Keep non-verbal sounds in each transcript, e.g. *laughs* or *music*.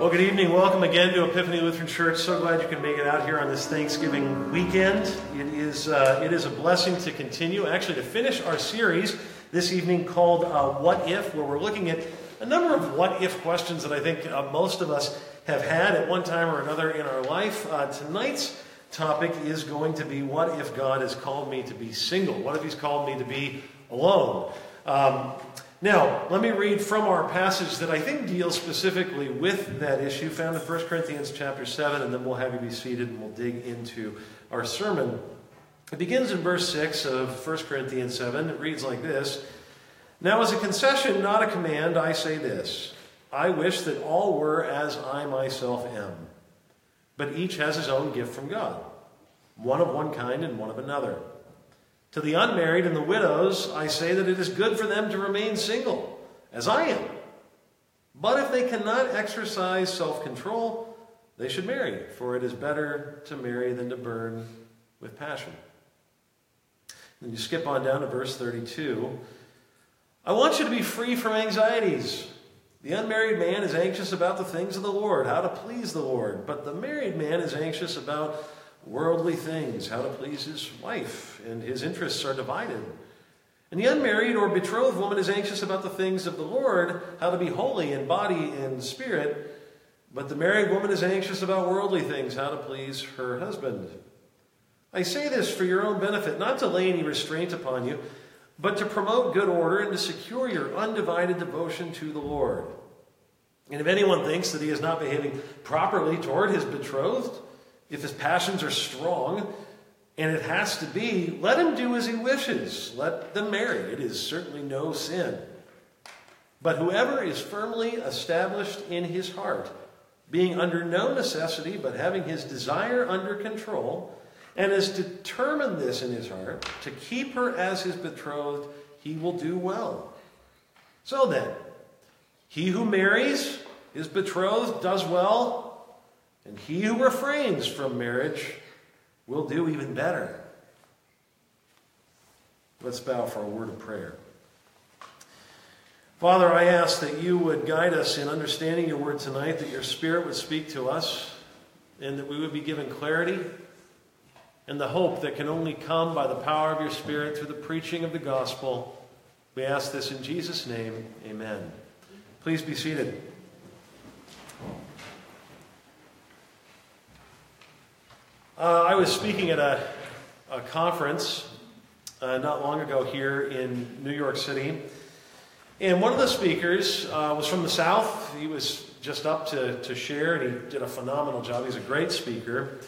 Well, good evening. Welcome again to Epiphany Lutheran Church. So glad you can make it out here on this Thanksgiving weekend. It is, uh, it is a blessing to continue, actually, to finish our series this evening called uh, What If, where we're looking at a number of what if questions that I think uh, most of us have had at one time or another in our life. Uh, tonight's topic is going to be What if God has called me to be single? What if He's called me to be alone? Um, now, let me read from our passage that I think deals specifically with that issue, found in 1 Corinthians chapter 7, and then we'll have you be seated and we'll dig into our sermon. It begins in verse 6 of 1 Corinthians 7. It reads like this Now, as a concession, not a command, I say this I wish that all were as I myself am, but each has his own gift from God, one of one kind and one of another. To the unmarried and the widows, I say that it is good for them to remain single, as I am. But if they cannot exercise self control, they should marry, for it is better to marry than to burn with passion. Then you skip on down to verse 32. I want you to be free from anxieties. The unmarried man is anxious about the things of the Lord, how to please the Lord, but the married man is anxious about worldly things, how to please his wife, and his interests are divided. And the unmarried or betrothed woman is anxious about the things of the Lord, how to be holy in body and spirit. But the married woman is anxious about worldly things, how to please her husband. I say this for your own benefit, not to lay any restraint upon you, but to promote good order and to secure your undivided devotion to the Lord. And if anyone thinks that he is not behaving properly toward his betrothed, if his passions are strong, and it has to be, let him do as he wishes. Let them marry. It is certainly no sin. But whoever is firmly established in his heart, being under no necessity, but having his desire under control, and has determined this in his heart, to keep her as his betrothed, he will do well. So then, he who marries his betrothed does well and he who refrains from marriage will do even better. Let's bow for a word of prayer. Father, I ask that you would guide us in understanding your word tonight, that your spirit would speak to us, and that we would be given clarity and the hope that can only come by the power of your spirit through the preaching of the gospel. We ask this in Jesus' name. Amen. Please be seated. Uh, I was speaking at a, a conference uh, not long ago here in New York City, and one of the speakers uh, was from the South. He was just up to, to share, and he did a phenomenal job. He's a great speaker.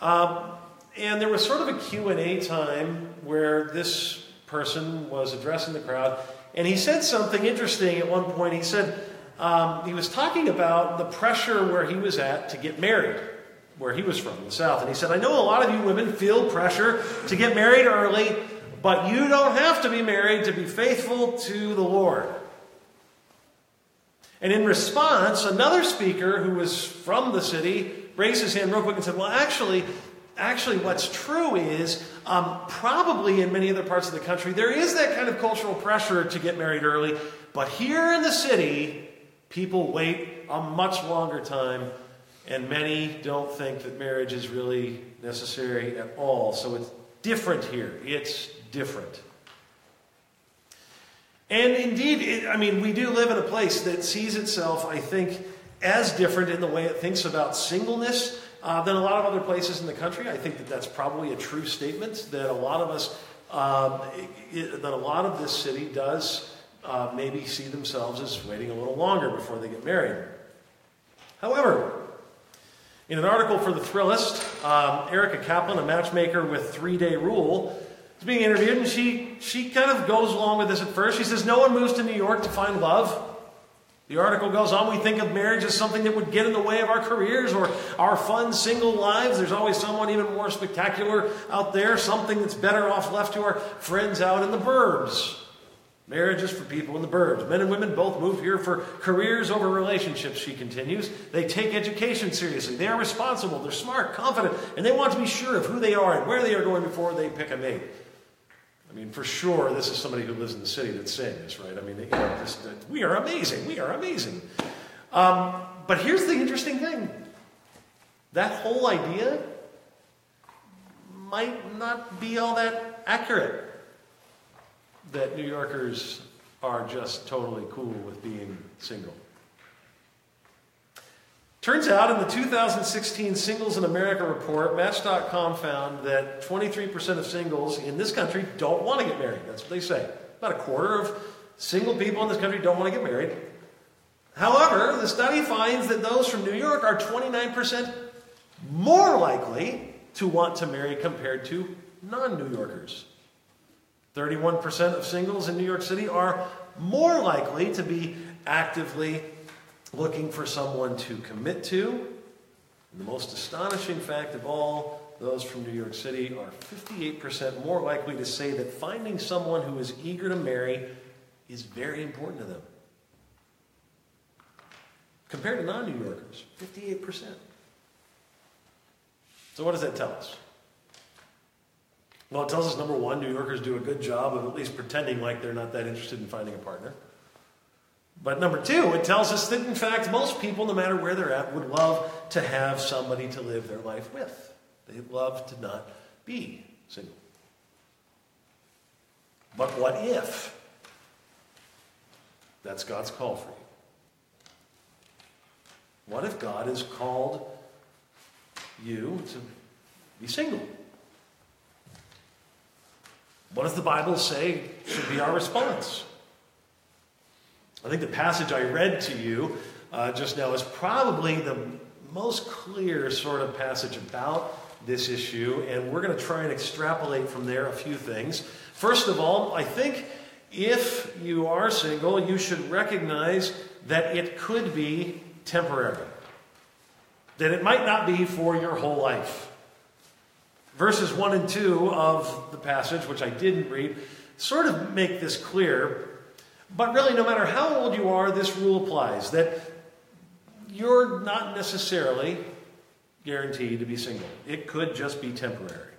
Um, and there was sort of a Q&A time where this person was addressing the crowd, and he said something interesting at one point. He said, um, he was talking about the pressure where he was at to get married where he was from, the South. And he said, I know a lot of you women feel pressure to get married early, but you don't have to be married to be faithful to the Lord. And in response, another speaker who was from the city raised his hand real quick and said, Well, actually, actually, what's true is um, probably in many other parts of the country, there is that kind of cultural pressure to get married early. But here in the city, people wait a much longer time and many don't think that marriage is really necessary at all. So it's different here. It's different. And indeed, it, I mean, we do live in a place that sees itself, I think, as different in the way it thinks about singleness uh, than a lot of other places in the country. I think that that's probably a true statement that a lot of us, um, it, that a lot of this city does uh, maybe see themselves as waiting a little longer before they get married. However, in an article for The Thrillist, um, Erica Kaplan, a matchmaker with Three Day Rule, is being interviewed, and she, she kind of goes along with this at first. She says, No one moves to New York to find love. The article goes on, we think of marriage as something that would get in the way of our careers or our fun single lives. There's always someone even more spectacular out there, something that's better off left to our friends out in the burbs. Marriage is for people in the burbs. Men and women both move here for careers over relationships, she continues. They take education seriously. They are responsible, they're smart, confident, and they want to be sure of who they are and where they are going before they pick a mate. I mean, for sure, this is somebody who lives in the city that's saying this, right? I mean, you know, uh, we are amazing. We are amazing. Um, but here's the interesting thing that whole idea might not be all that accurate. That New Yorkers are just totally cool with being single. Turns out in the 2016 Singles in America report, Match.com found that 23% of singles in this country don't want to get married. That's what they say. About a quarter of single people in this country don't want to get married. However, the study finds that those from New York are 29% more likely to want to marry compared to non New Yorkers. 31% of singles in New York City are more likely to be actively looking for someone to commit to. And the most astonishing fact of all, those from New York City are 58% more likely to say that finding someone who is eager to marry is very important to them. Compared to non New Yorkers, 58%. So, what does that tell us? Well, it tells us number one, New Yorkers do a good job of at least pretending like they're not that interested in finding a partner. But number two, it tells us that in fact, most people, no matter where they're at, would love to have somebody to live their life with. They love to not be single. But what if that's God's call for you? What if God has called you to be single? What does the Bible say should be our response? I think the passage I read to you uh, just now is probably the most clear sort of passage about this issue, and we're going to try and extrapolate from there a few things. First of all, I think if you are single, you should recognize that it could be temporary, that it might not be for your whole life. Verses 1 and 2 of the passage, which I didn't read, sort of make this clear. But really, no matter how old you are, this rule applies that you're not necessarily guaranteed to be single. It could just be temporary.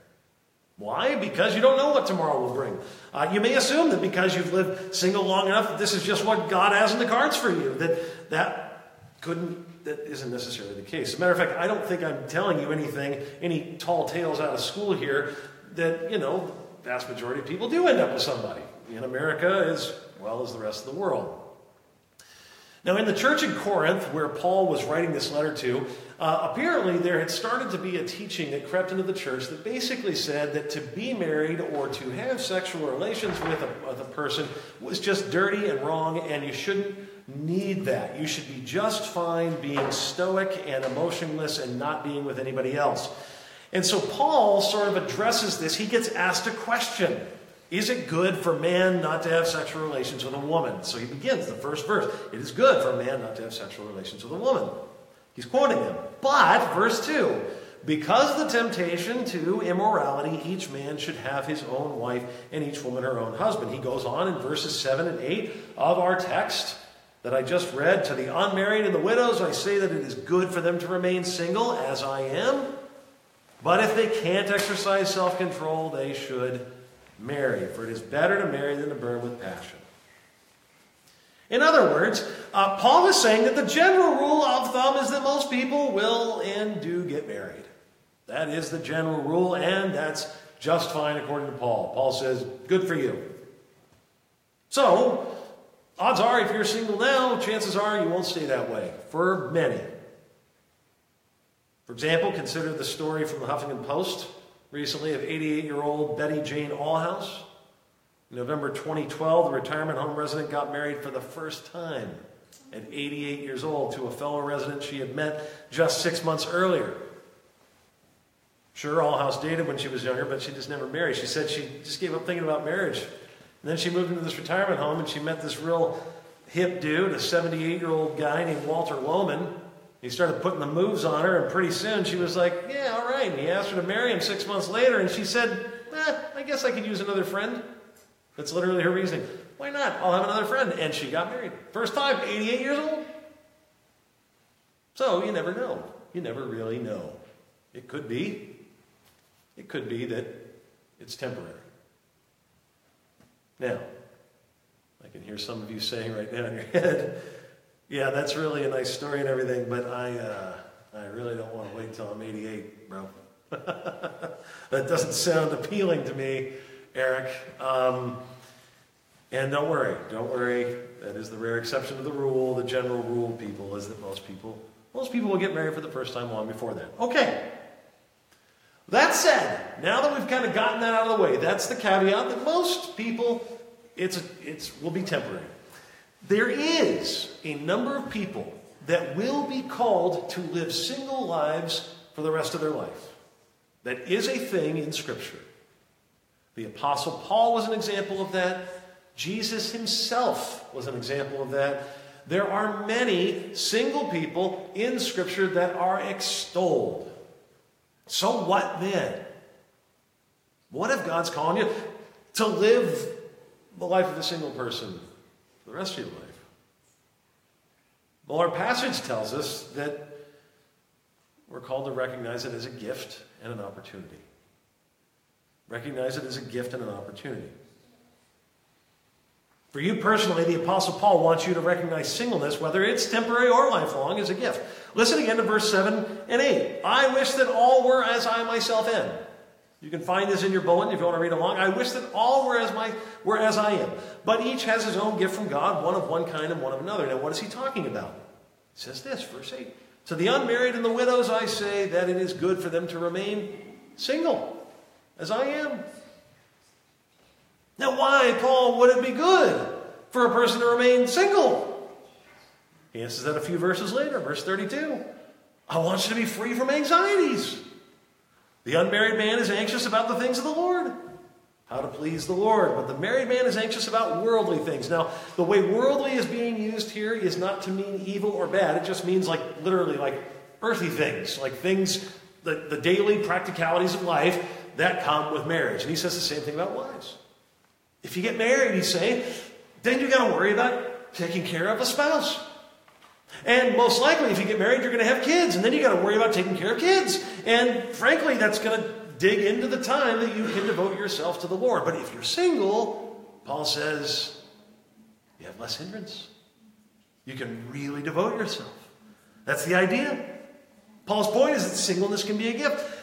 Why? Because you don't know what tomorrow will bring. Uh, you may assume that because you've lived single long enough, that this is just what God has in the cards for you. That that couldn't, that isn't necessarily the case. As a matter of fact, I don't think I'm telling you anything, any tall tales out of school here. That you know, the vast majority of people do end up with somebody in America as well as the rest of the world. Now, in the church in Corinth, where Paul was writing this letter to, uh, apparently there had started to be a teaching that crept into the church that basically said that to be married or to have sexual relations with a, with a person was just dirty and wrong, and you shouldn't need that. You should be just fine being stoic and emotionless and not being with anybody else. And so Paul sort of addresses this. He gets asked a question. Is it good for man not to have sexual relations with a woman? So he begins the first verse. It is good for a man not to have sexual relations with a woman. He's quoting him. But, verse 2 because the temptation to immorality, each man should have his own wife and each woman her own husband. He goes on in verses 7 and 8 of our text that I just read To the unmarried and the widows, I say that it is good for them to remain single, as I am. But if they can't exercise self control, they should marry, for it is better to marry than to burn with passion. In other words, uh, Paul is saying that the general rule of thumb is that most people will and do get married. That is the general rule, and that's just fine according to Paul. Paul says, good for you. So, odds are if you're single now, chances are you won't stay that way for many. For example, consider the story from the Huffington Post recently of 88 year old Betty Jane Allhouse. In November 2012, the retirement home resident got married for the first time at 88 years old to a fellow resident she had met just six months earlier. Sure, Allhouse dated when she was younger, but she just never married. She said she just gave up thinking about marriage. And then she moved into this retirement home and she met this real hip dude, a 78 year old guy named Walter Lohman. He started putting the moves on her, and pretty soon she was like, Yeah, all right. And he asked her to marry him six months later, and she said, eh, I guess I could use another friend. That's literally her reasoning. Why not? I'll have another friend. And she got married. First time, 88 years old. So you never know. You never really know. It could be. It could be that it's temporary. Now, I can hear some of you saying right now in your *laughs* head, Yeah, that's really a nice story and everything, but I, uh, I really don't want to wait till I'm 88, bro. *laughs* that doesn't sound appealing to me, Erick. Um, and don't worry, don't worry. That is the rare exception to the rule. The general rule, people, is that most people, most people will get married for the first time long before that. Okay. That said, now that we've kind of gotten that out of the way, that's the caveat that most people, it's, it's will be temporary. There is a number of people that will be called to live single lives for the rest of their life. That is a thing in Scripture. The Apostle Paul was an example of that. Jesus himself was an example of that. There are many single people in Scripture that are extolled. So what then? What if God's calling you to live the life of a single person for the rest of your life? Well, our passage tells us that we're called to recognize it as a gift and an opportunity. Recognize it as a gift and an opportunity. For you personally, the Apostle Paul wants you to recognize singleness, whether it's temporary or lifelong, as a gift. Listen again to verse 7 and 8. I wish that all were as I myself am. You can find this in your bulletin if you want to read along. I wish that all were as, my, were as I am. But each has his own gift from God, one of one kind and one of another. Now, what is he talking about? He says this, verse 8. To the unmarried and the widows, I say that it is good for them to remain single, as I am. Now, why, Paul, would it be good for a person to remain single? He answers that a few verses later, verse 32. I want you to be free from anxieties. The unmarried man is anxious about the things of the Lord, how to please the Lord. But the married man is anxious about worldly things. Now, the way worldly is being used here is not to mean evil or bad. It just means like literally like earthy things, like things, the, the daily practicalities of life that come with marriage. And he says the same thing about wives. If you get married, he's saying, then you got to worry about taking care of a spouse. And most likely, if you get married, you're going to have kids, and then you got to worry about taking care of kids. And frankly, that's going to dig into the time that you can devote yourself to the Lord. But if you're single, Paul says, you have less hindrance. You can really devote yourself. That's the idea. Paul's point is that singleness can be a gift.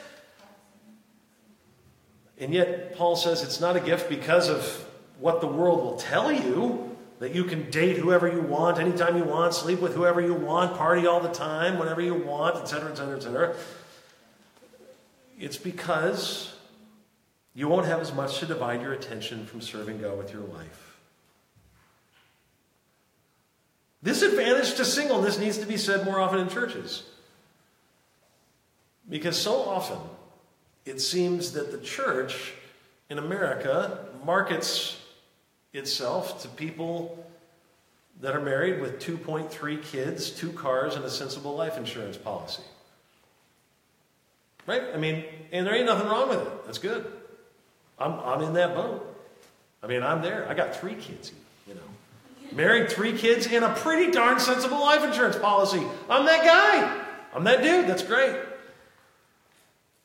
And yet, Paul says it's not a gift because of what the world will tell you that you can date whoever you want, anytime you want, sleep with whoever you want, party all the time, whenever you want, etc., etc., etc. It's because you won't have as much to divide your attention from serving God with your life. This advantage to singleness needs to be said more often in churches. Because so often it seems that the church in America markets itself to people that are married with 2.3 kids, two cars, and a sensible life insurance policy. Right? I mean, and there ain't nothing wrong with it. That's good. I'm, I'm in that boat. I mean, I'm there. I got three kids, you know. Married, three kids, and a pretty darn sensible life insurance policy. I'm that guy. I'm that dude. That's great.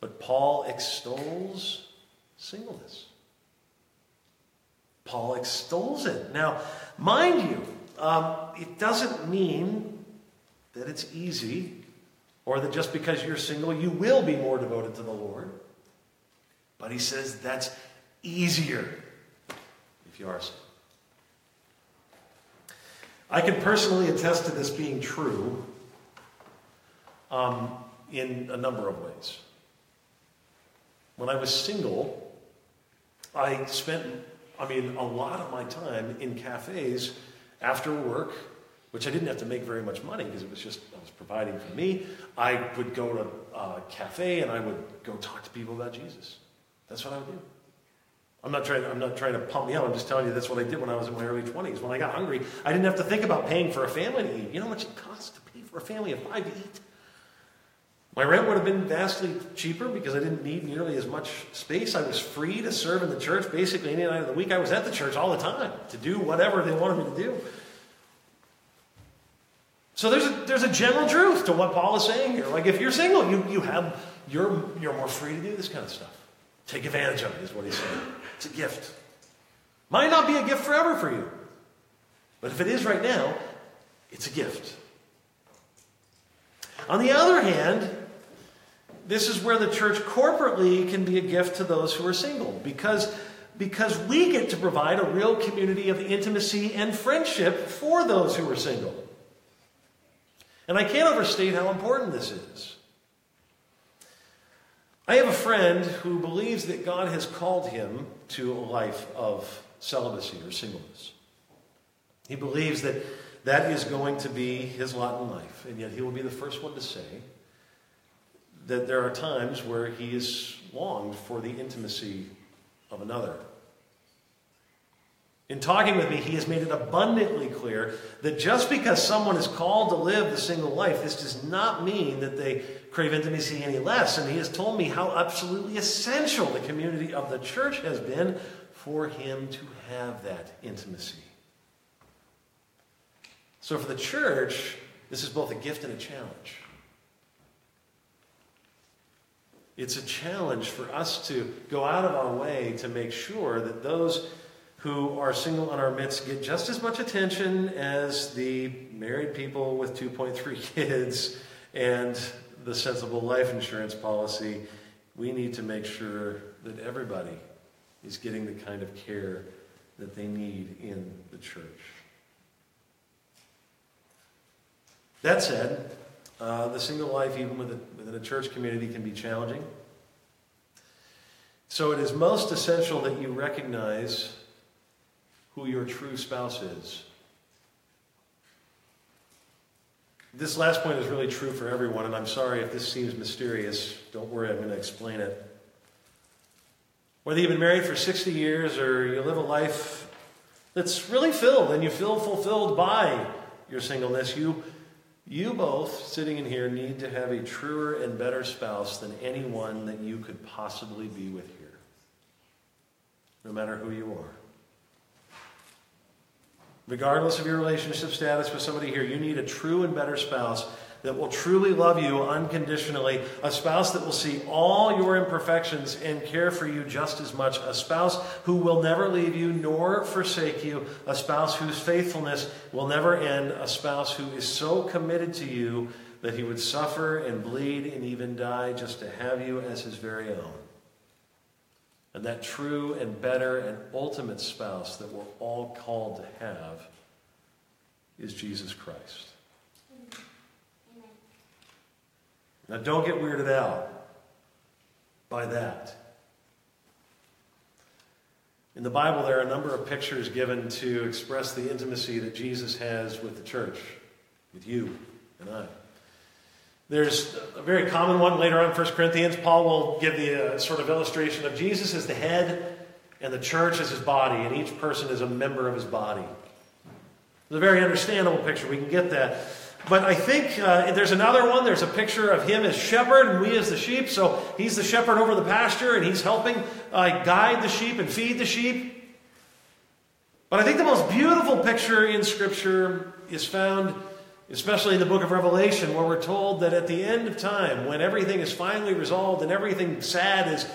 But Paul extols singleness. Paul extols it. Now, mind you, um, it doesn't mean that it's easy or that just because you're single, you will be more devoted to the Lord. But he says that's easier if you are single. I can personally attest to this being true um, in a number of ways. When I was single, I spent I mean, a lot of my time in cafes after work, which I didn't have to make very much money because it was just, I was providing for me. I would go to a cafe and I would go talk to people about Jesus. That's what I would do. I'm not trying, I'm not trying to pump me out. I'm just telling you that's what I did when I was in my early 20s. When I got hungry, I didn't have to think about paying for a family to eat. You know how much it costs to pay for a family of five to eat? My rent would have been vastly cheaper because I didn't need nearly as much space. I was free to serve in the church basically any night of the week. I was at the church all the time to do whatever they wanted me to do. So there's a, there's a general truth to what Paul is saying here. Like if you're single, you, you have you're you're more free to do this kind of stuff. Take advantage of it, is what he's saying. It's a gift. Might not be a gift forever for you. But if it is right now, It's a gift. On the other hand, this is where the church corporately can be a gift to those who are single because, because we get to provide a real community of intimacy and friendship for those who are single. And I can't overstate how important this is. I have a friend who believes that God has called him to a life of celibacy or singleness. He believes that that is going to be his lot in life, and yet he will be the first one to say that there are times where he has longed for the intimacy of another. In talking with me, he has made it abundantly clear that just because someone is called to live the single life, this does not mean that they crave intimacy any less. And he has told me how absolutely essential the community of the church has been for him to have that intimacy. So for the church, this is both a gift and a challenge. It's a challenge for us to go out of our way to make sure that those who are single in our midst get just as much attention as the married people with 2.3 *laughs* kids and the sensible life insurance policy. We need to make sure that everybody is getting the kind of care that they need in the church. That said, uh, the single life, even within, within a church community, can be challenging. So it is most essential that you recognize who your true spouse is. This last point is really true for everyone, and I'm sorry if this seems mysterious. Don't worry, I'm going to explain it. Whether you've been married for 60 years or you live a life that's really filled and you feel fulfilled by your singleness, you you both, sitting in here, need to have a truer and better spouse than anyone that you could possibly be with here, no matter who you are. Regardless of your relationship status with somebody here, you need a true and better spouse that will truly love you unconditionally, a spouse that will see all your imperfections and care for you just as much, a spouse who will never leave you nor forsake you, a spouse whose faithfulness will never end, a spouse who is so committed to you that he would suffer and bleed and even die just to have you as his very own. And that true and better and ultimate spouse that we're all called to have is Jesus Christ. Now, don't get weirded out by that. In the Bible, there are a number of pictures given to express the intimacy that Jesus has with the church, with you and I. There's a very common one later on in 1 Corinthians. Paul will give the uh, sort of illustration of Jesus as the head and the church as his body, and each person is a member of his body. It's a very understandable picture. We can get that. But I think uh, there's another one. There's a picture of him as shepherd and we as the sheep. So he's the shepherd over the pasture and he's helping uh, guide the sheep and feed the sheep. But I think the most beautiful picture in Scripture is found, especially in the book of Revelation, where we're told that at the end of time, when everything is finally resolved and everything sad is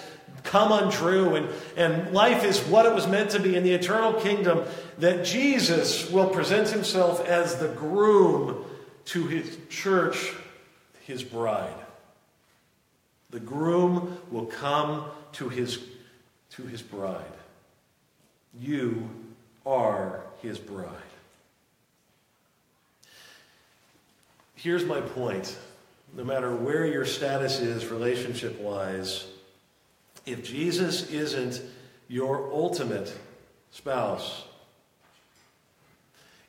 come untrue and, and life is what it was meant to be in the eternal kingdom, that Jesus will present himself as the groom to his church, his bride. The groom will come to his, to his bride. You are his bride. Here's my point. No matter where your status is relationship wise, if Jesus isn't your ultimate spouse,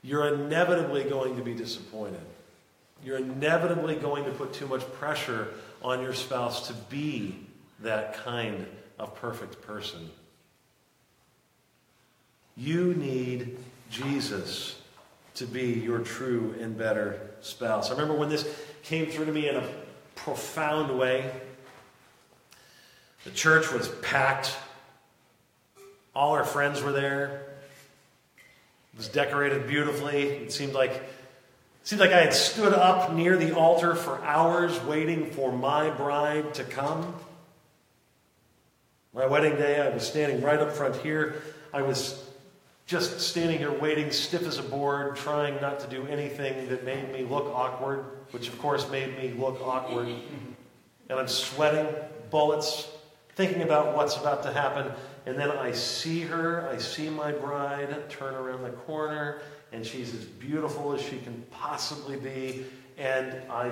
you're inevitably going to be disappointed you're inevitably going to put too much pressure on your spouse to be that kind of perfect person. You need Jesus to be your true and better spouse. I remember when this came through to me in a profound way. The church was packed. All our friends were there. It was decorated beautifully. It seemed like Seemed like I had stood up near the altar for hours waiting for my bride to come. My wedding day, I was standing right up front here. I was just standing here waiting, stiff as a board, trying not to do anything that made me look awkward, which of course made me look awkward. And I'm sweating bullets, thinking about what's about to happen. And then I see her, I see my bride turn around the corner, and she's as beautiful as she can possibly be. And I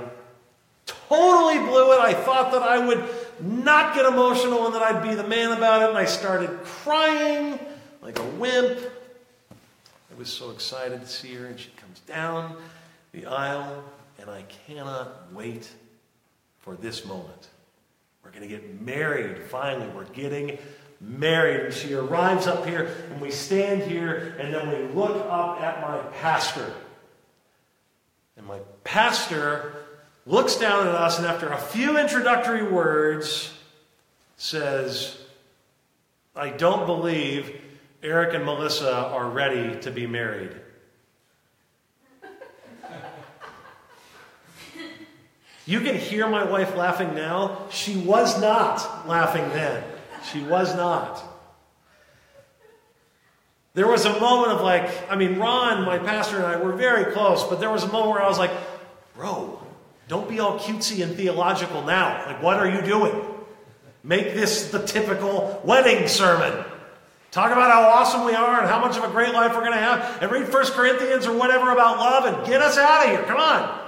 totally blew it. I thought that I would not get emotional and that I'd be the man about it. And I started crying like a wimp. I was so excited to see her, and she comes down the aisle, and I cannot wait for this moment. We're going to get married finally. We're getting married. And she arrives up here, and we stand here, and then we look up at my pastor. And my pastor looks down at us, and after a few introductory words, says, I don't believe Erick and Melissa are ready to be married. You can hear my wife laughing now. She was not laughing then. She was not. There was a moment of like, I mean, Ron, my pastor, and I were very close, but there was a moment where I was like, bro, don't be all cutesy and theological now. Like, what are you doing? Make this the typical wedding sermon. Talk about how awesome we are and how much of a great life we're going to have. And read 1 Corinthians or whatever about love and get us out of here. Come on.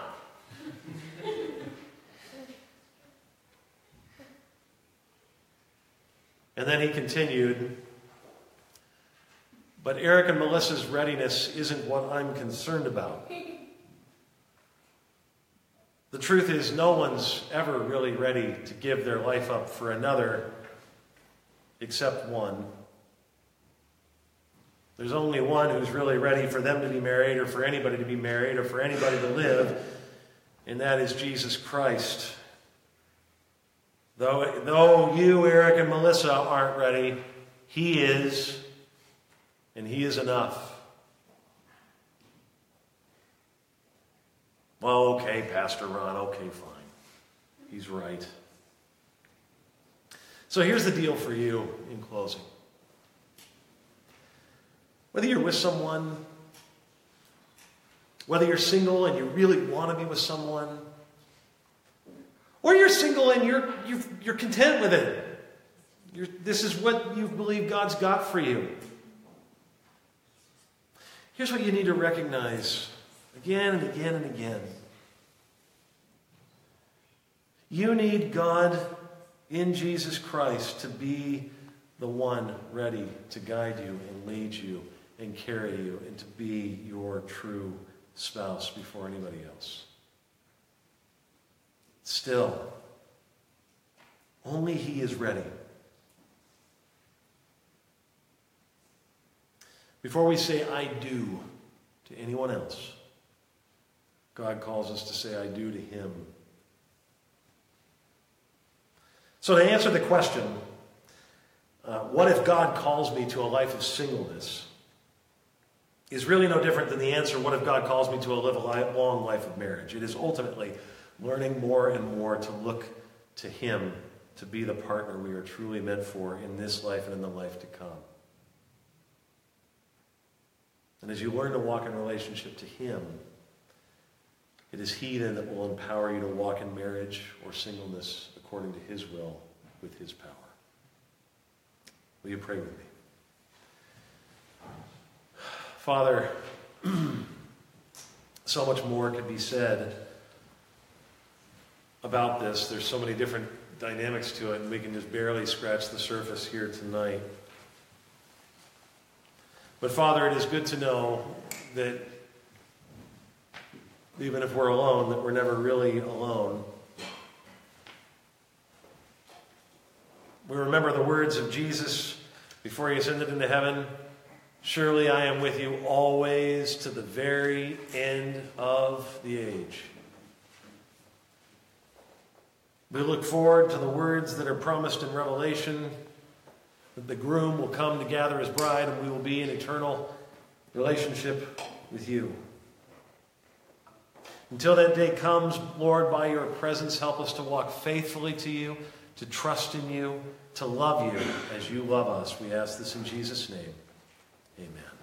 And then he continued. But Erick and Melissa's readiness isn't what I'm concerned about. The truth is, no one's ever really ready to give their life up for another except one. There's only one who's really ready for them to be married, or for anybody to be married, or for anybody to live, and that is Jesus Christ. Though, though you, Erick, and Melissa aren't ready, He is, and He is enough. Well, okay, Pastor Ron, okay, fine. He's right. So here's the deal for you in closing. Whether you're with someone, whether you're single and you really want to be with someone, or you're single and you're, you are content with it. You're, this is what you believe God's got for you. Here's what you need to recognize again and again and again. You need God in Jesus Christ to be the one ready to guide you and lead you and carry you and to be your true spouse before anybody else. Still, only He is ready. Before we say I do to anyone else, God calls us to say I do to Him. So, to answer the question, uh, what if God calls me to a life of singleness? is really no different than the answer, what if God calls me to a live a long life of marriage? It is ultimately learning more and more to look to Him to be the partner we are truly meant for in this life and in the life to come. And as you learn to walk in relationship to Him, it is He then that will empower you to walk in marriage or singleness according to His will with His power. Will you pray with me? Father, *clears throat* so much more could be said about this. There's so many different dynamics to it, and we can just barely scratch the surface here tonight. But Father, it is good to know that even if we're alone, that we're never really alone. We remember the words of Jesus before he ascended into heaven Surely I am with you always to the very end of the age. We look forward to the words that are promised in Revelation that the groom will come to gather his bride and we will be in eternal relationship with you. Until that day comes, Lord, by your presence, help us to walk faithfully to you, to trust in you, to love you as you love us. We ask this in Jesus' name. Amen.